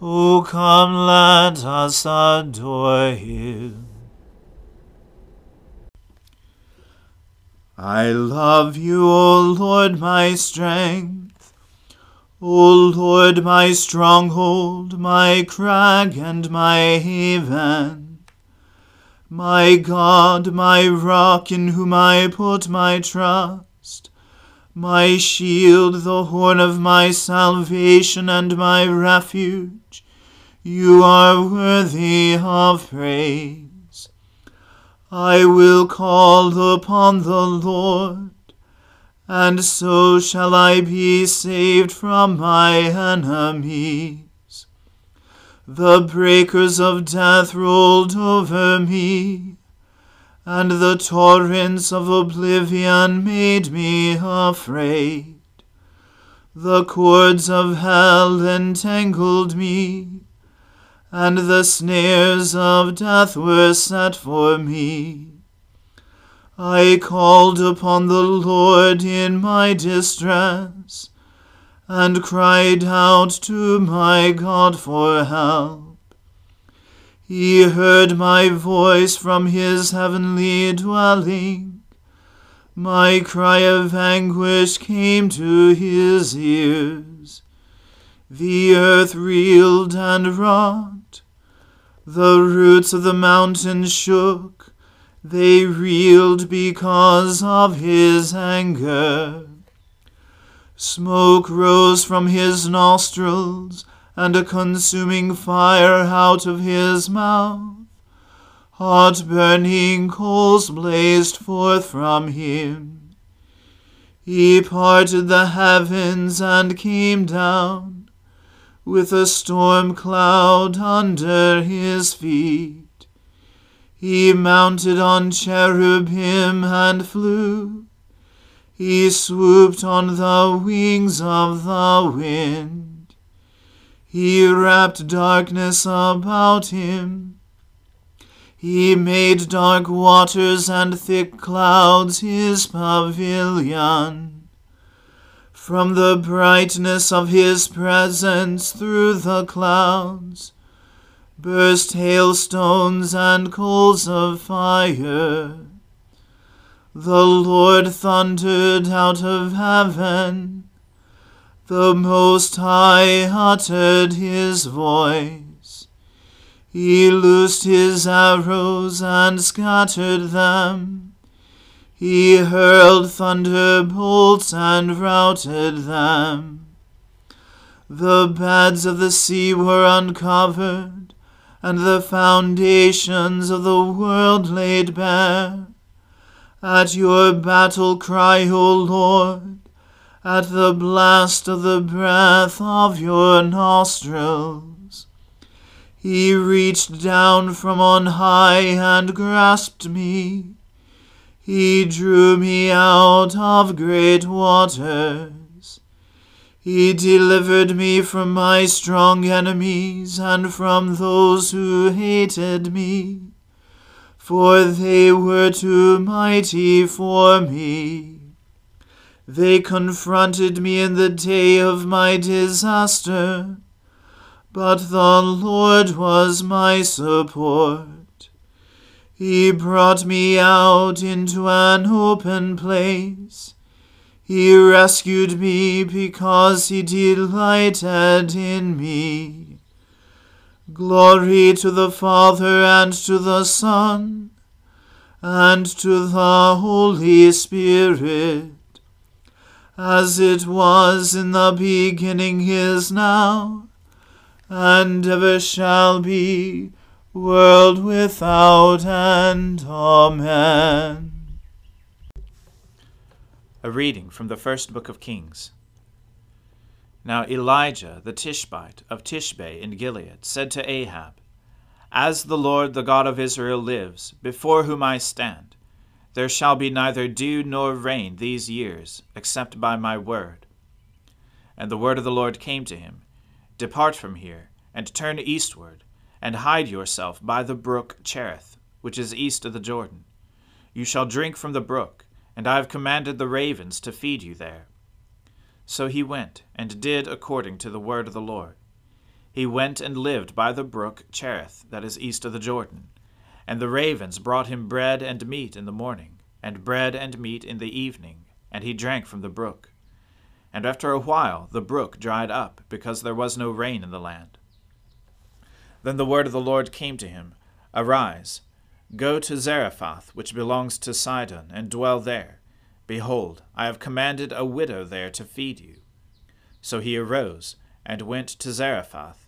O come, let us adore him. I love you, O Lord, my strength. O Lord, my stronghold, my crag, and my haven. My God, my rock, in whom I put my trust my shield, the horn of my salvation, and my refuge. You are worthy of praise. I will call upon the Lord, and so shall I be saved from my enemies. The breakers of death rolled over me and the torrents of oblivion made me afraid. The cords of hell entangled me, and the snares of death were set for me. I called upon the Lord in my distress, and cried out to my God for help. He heard my voice from his heavenly dwelling. My cry of anguish came to his ears. The earth reeled and rocked. The roots of the mountains shook. They reeled because of his anger. Smoke rose from his nostrils and a consuming fire out of his mouth. Hot burning coals blazed forth from him. He parted the heavens and came down with a storm cloud under his feet. He mounted on cherubim and flew. He swooped on the wings of the wind. He wrapped darkness about him. He made dark waters and thick clouds his pavilion. From the brightness of his presence through the clouds burst hailstones and coals of fire. The Lord thundered out of heaven. The Most High uttered his voice. He loosed his arrows and scattered them. He hurled thunderbolts and routed them. The beds of the sea were uncovered, and the foundations of the world laid bare. At your battle cry, O Lord, at the blast of the breath of your nostrils. He reached down from on high and grasped me. He drew me out of great waters. He delivered me from my strong enemies and from those who hated me, for they were too mighty for me. They confronted me in the day of my disaster, but the Lord was my support. He brought me out into an open place. He rescued me because he delighted in me. Glory to the Father and to the Son and to the Holy Spirit, as it was in the beginning is now, and ever shall be world without end. Amen. A reading from the first book of Kings. Now Elijah the Tishbite of Tishbe in Gilead said to Ahab, As the Lord the God of Israel lives, before whom I stand, there shall be neither dew nor rain these years, except by my word. And the word of the Lord came to him, Depart from here, and turn eastward, and hide yourself by the brook Cherith, which is east of the Jordan. You shall drink from the brook, and I have commanded the ravens to feed you there. So he went, and did according to the word of the Lord. He went and lived by the brook Cherith, that is east of the Jordan. And the ravens brought him bread and meat in the morning, and bread and meat in the evening, and he drank from the brook. And after a while the brook dried up, because there was no rain in the land. Then the word of the Lord came to him Arise, go to Zarephath, which belongs to Sidon, and dwell there. Behold, I have commanded a widow there to feed you. So he arose, and went to Zarephath.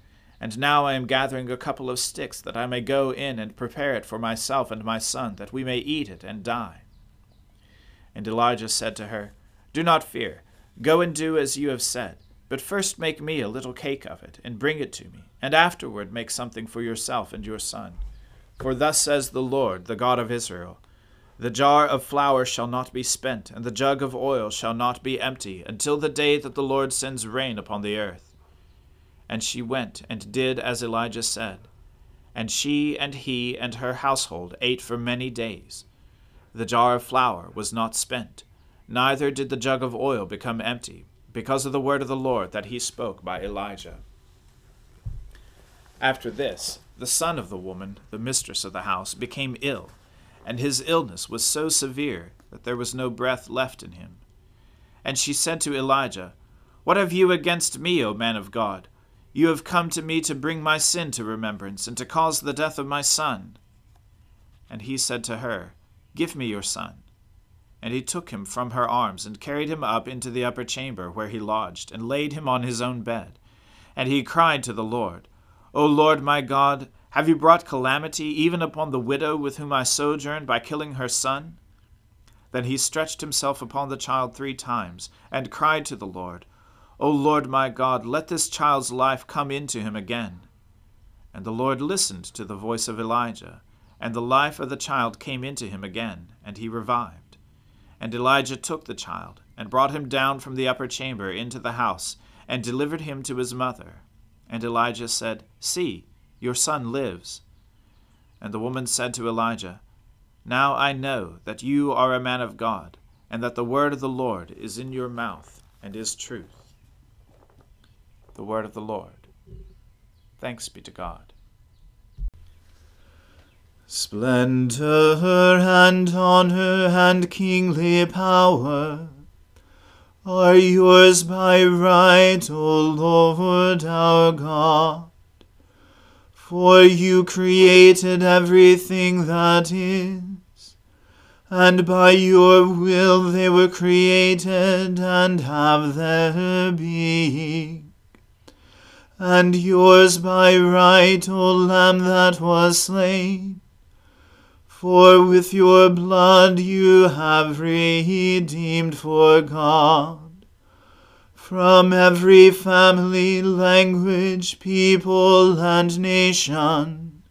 And now I am gathering a couple of sticks, that I may go in and prepare it for myself and my son, that we may eat it and die. And Elijah said to her, Do not fear. Go and do as you have said. But first make me a little cake of it, and bring it to me, and afterward make something for yourself and your son. For thus says the Lord, the God of Israel the jar of flour shall not be spent, and the jug of oil shall not be empty, until the day that the Lord sends rain upon the earth. And she went and did as Elijah said. And she and he and her household ate for many days. The jar of flour was not spent, neither did the jug of oil become empty, because of the word of the Lord that he spoke by Elijah. After this, the son of the woman, the mistress of the house, became ill and his illness was so severe that there was no breath left in him. And she said to Elijah, What have you against me, O man of God? You have come to me to bring my sin to remembrance, and to cause the death of my son. And he said to her, Give me your son. And he took him from her arms, and carried him up into the upper chamber where he lodged, and laid him on his own bed. and he cried to the Lord, O Lord my God, have you brought calamity even upon the widow with whom I sojourn by killing her son? Then he stretched himself upon the child three times, and cried to the Lord, O Lord my God, let this child's life come into him again. And the Lord listened to the voice of Elijah, and the life of the child came into him again, and he revived. And Elijah took the child, and brought him down from the upper chamber into the house, and delivered him to his mother. And Elijah said, See, your son lives. And the woman said to Elijah, Now I know that you are a man of God, and that the word of the Lord is in your mouth and is truth. The word of the Lord. Thanks be to God. Splendor and honor and kingly power are yours by right, O Lord our God. For you created everything that is, and by your will they were created and have their being. And yours by right, O Lamb that was slain for with your blood you have redeemed for God from every family, language, people, and nation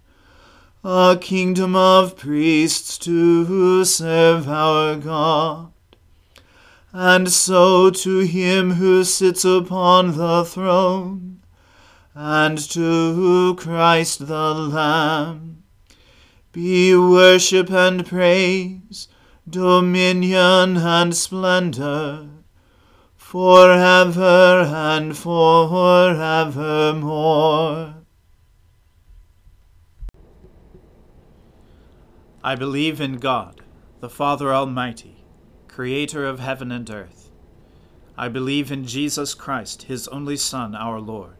a kingdom of priests to serve our God. And so to him who sits upon the throne, and to Christ the Lamb, be worship and praise, dominion and splendor, forever and forevermore. I believe in God, the Father Almighty, creator of heaven and earth. I believe in Jesus Christ, his only Son, our Lord.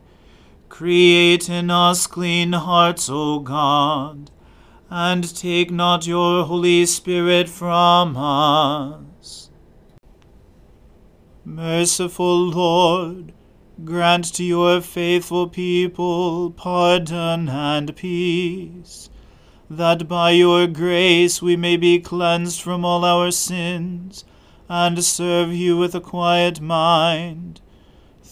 Create in us clean hearts, O God and take not your Holy Spirit from us. Merciful Lord, grant to your faithful people pardon and peace, that by your grace we may be cleansed from all our sins, and serve you with a quiet mind.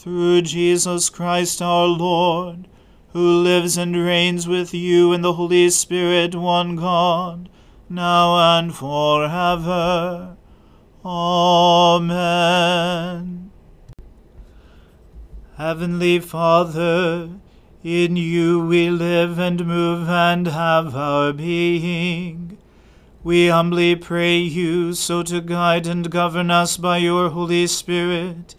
Through Jesus Christ our Lord, who lives and reigns with you in the Holy Spirit, one God, now and forever. Amen. Heavenly Father, in you we live and move and have our being. We humbly pray you so to guide and govern us by your Holy Spirit,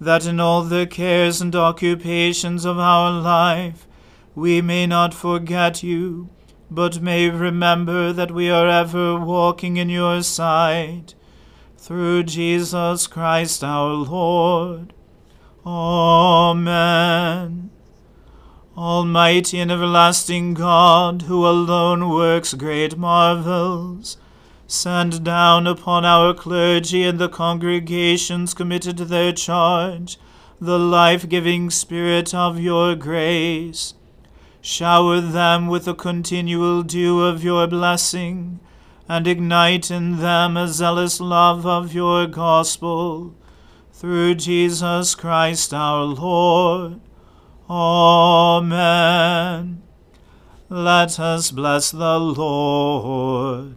that in all the cares and occupations of our life we may not forget you, but may remember that we are ever walking in your sight. Through Jesus Christ our Lord. Amen. Almighty and everlasting God, who alone works great marvels, send down upon our clergy and the congregations committed to their charge the life giving Spirit of your grace. Shower them with the continual dew of your blessing, and ignite in them a zealous love of your gospel. Through Jesus Christ our Lord. Amen. Let us bless the Lord.